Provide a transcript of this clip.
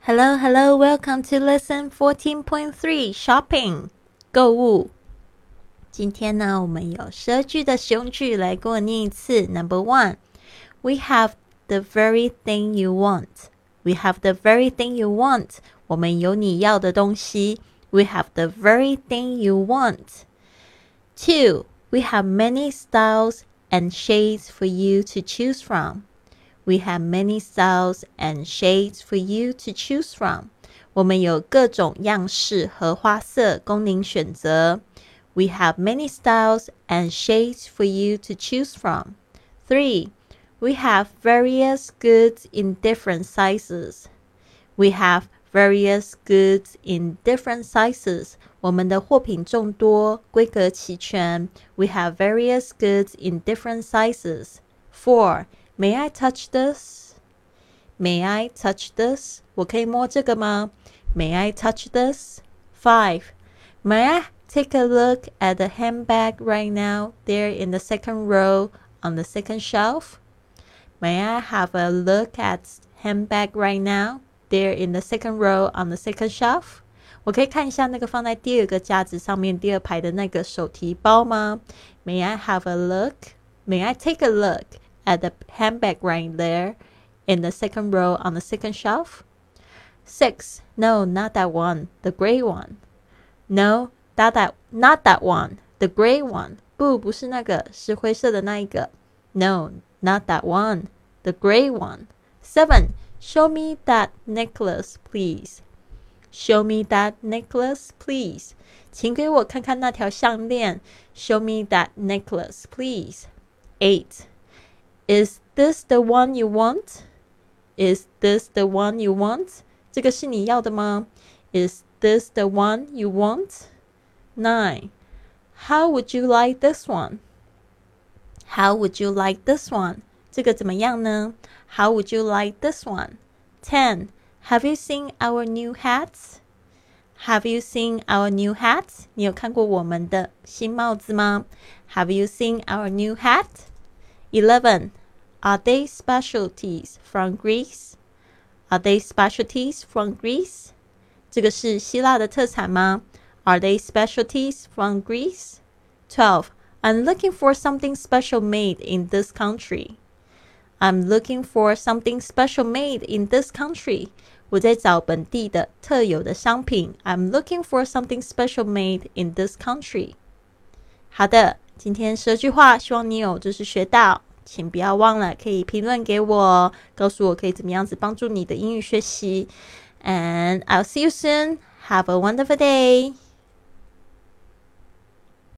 Hello, hello, welcome to lesson fourteen point three shopping 购物。今天呢，我们有十二句的实用句来跟我念一次。Number one, we have the very thing you want. We have the very thing you want. 我们有你要的东西。We have the very thing you want. Two, we have many styles and shades for you to choose from. We have many styles and shades for you to choose from. 我们有各种样式和花色供您选择。We have many styles and shades for you to choose from. Three, we have various goods in different sizes. We have various goods in different sizes. 我们的货品众多，规格齐全。We have various goods in different sizes. Four, may I touch this? May I touch this? 我可以摸这个吗？May I touch this? Five, may I take a look at the handbag right now there in the second row on the second shelf? May I have a look at handbag right now? there in the second row on the second shelf？我可以看一下那个放在第二个架子上面第二排的那个手提包吗？May I have a look? May I take a look at the handbag right there in the second row on the second shelf? Six. No, not that one. The gray one. No, not that, not that one. The gray one. 不，不是那个，是灰色的那一个。No, not that one. The gray one. Seven. Show me that necklace, please. Show me that necklace, please. 请给我看看那条项链。Show me that necklace, please. Eight. Is this the one you want? Is this the one you want? 这个是你要的吗？Is this the one you want? Nine. How would you like this one? How would you like this one? 这个怎么样呢？How would you like this one? Ten. Have you seen our new hats? Have you seen our new hats? 你有看过我们的新帽子吗？Have you seen our new hat? Eleven. Are they specialties from Greece? Are they specialties from Greece? 这个是希腊的特产吗？Are they specialties from Greece? Twelve. I'm looking for something special made in this country. I'm looking for something special made in this country. 我在找本地的特有的商品。I'm looking for something special made in this country. 好的，今天十句话，希望你有就是学到， 请不要忘了可以评论给我，告诉我可以怎么样子帮助你的英语学习。And I'll see you soon. Have a wonderful day.